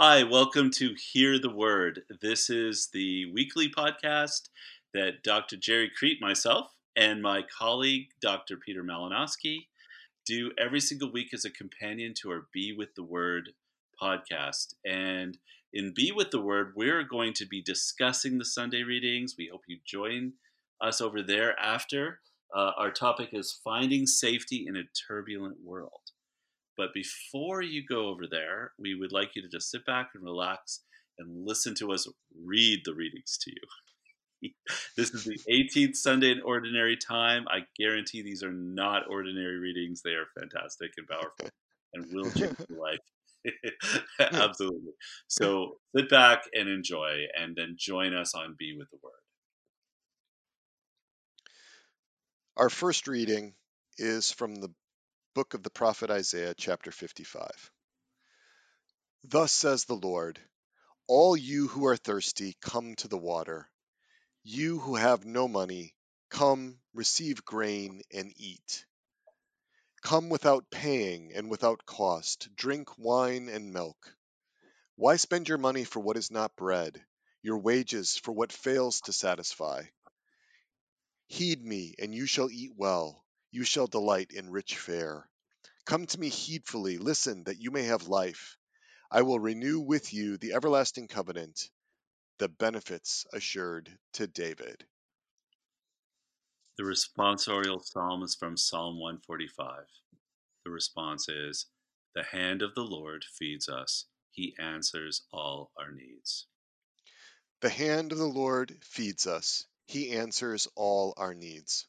Hi, welcome to Hear the Word. This is the weekly podcast that Dr. Jerry Crete, myself, and my colleague, Dr. Peter Malinowski, do every single week as a companion to our Be with the Word podcast. And in Be with the Word, we're going to be discussing the Sunday readings. We hope you join us over there after. Uh, our topic is Finding Safety in a Turbulent World. But before you go over there, we would like you to just sit back and relax and listen to us read the readings to you. this is the 18th Sunday in Ordinary Time. I guarantee these are not ordinary readings. They are fantastic and powerful and will change your life. Hmm. Absolutely. So sit back and enjoy, and then join us on Be with the Word. Our first reading is from the book of the prophet Isaiah, chapter 55. Thus says the Lord All you who are thirsty, come to the water. You who have no money, come, receive grain and eat. Come without paying and without cost, drink wine and milk. Why spend your money for what is not bread, your wages for what fails to satisfy? Heed me, and you shall eat well you shall delight in rich fare. Come to me heedfully, listen, that you may have life. I will renew with you the everlasting covenant, the benefits assured to David. The responsorial psalm is from Psalm 145. The response is The hand of the Lord feeds us, he answers all our needs. The hand of the Lord feeds us, he answers all our needs.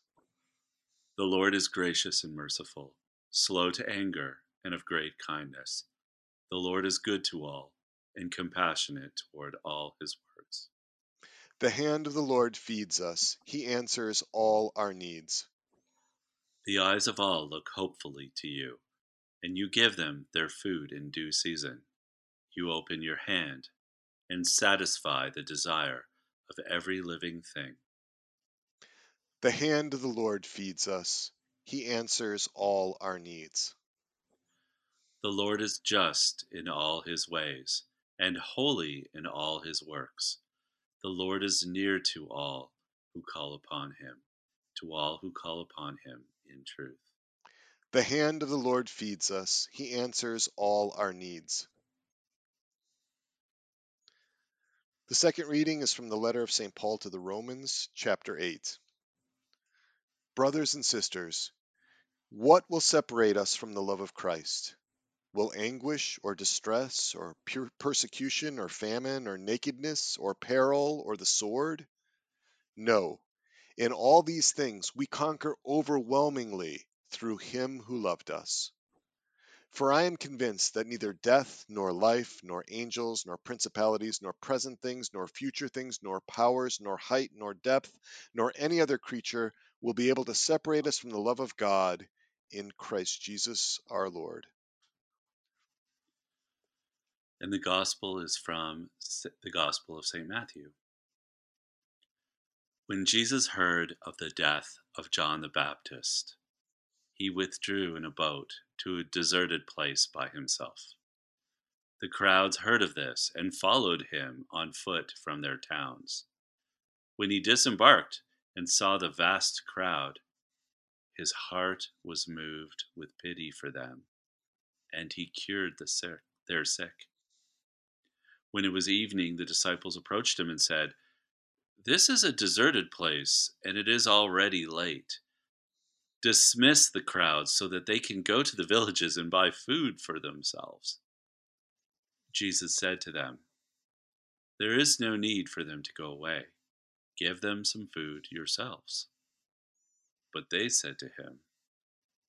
The Lord is gracious and merciful, slow to anger, and of great kindness. The Lord is good to all, and compassionate toward all his works. The hand of the Lord feeds us, he answers all our needs. The eyes of all look hopefully to you, and you give them their food in due season. You open your hand and satisfy the desire of every living thing. The hand of the Lord feeds us. He answers all our needs. The Lord is just in all his ways, and holy in all his works. The Lord is near to all who call upon him, to all who call upon him in truth. The hand of the Lord feeds us. He answers all our needs. The second reading is from the letter of St. Paul to the Romans, chapter 8. Brothers and sisters, what will separate us from the love of Christ? Will anguish or distress or persecution or famine or nakedness or peril or the sword? No. In all these things we conquer overwhelmingly through him who loved us. For I am convinced that neither death, nor life, nor angels, nor principalities, nor present things, nor future things, nor powers, nor height, nor depth, nor any other creature will be able to separate us from the love of God in Christ Jesus our Lord. And the gospel is from the Gospel of St. Matthew. When Jesus heard of the death of John the Baptist, he withdrew in a boat to a deserted place by himself. The crowds heard of this and followed him on foot from their towns. When he disembarked, and saw the vast crowd, his heart was moved with pity for them, and he cured the their sick. When it was evening, the disciples approached him and said, This is a deserted place, and it is already late. Dismiss the crowds so that they can go to the villages and buy food for themselves. Jesus said to them, There is no need for them to go away. Give them some food yourselves. But they said to him,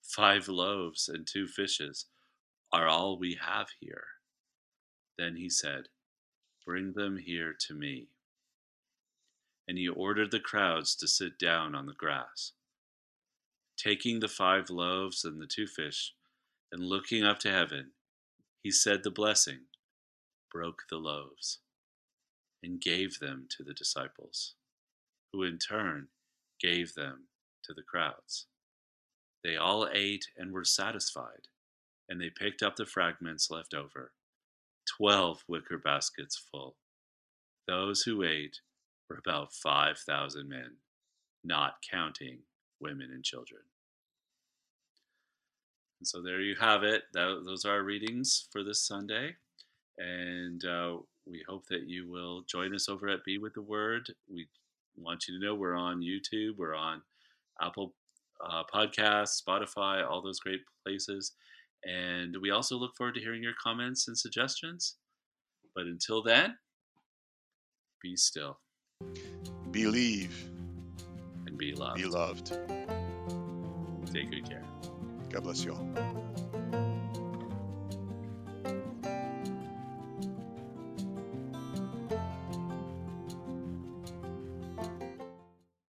Five loaves and two fishes are all we have here. Then he said, Bring them here to me. And he ordered the crowds to sit down on the grass. Taking the five loaves and the two fish, and looking up to heaven, he said the blessing, broke the loaves, and gave them to the disciples who in turn gave them to the crowds. They all ate and were satisfied, and they picked up the fragments left over, twelve wicker baskets full. Those who ate were about 5,000 men, not counting women and children. And so there you have it. Those are our readings for this Sunday. And uh, we hope that you will join us over at Be With the Word. We want you to know we're on YouTube, we're on Apple uh, Podcasts, Spotify, all those great places. And we also look forward to hearing your comments and suggestions. But until then, be still. Believe and be loved. Be loved. Take good care. God bless you all.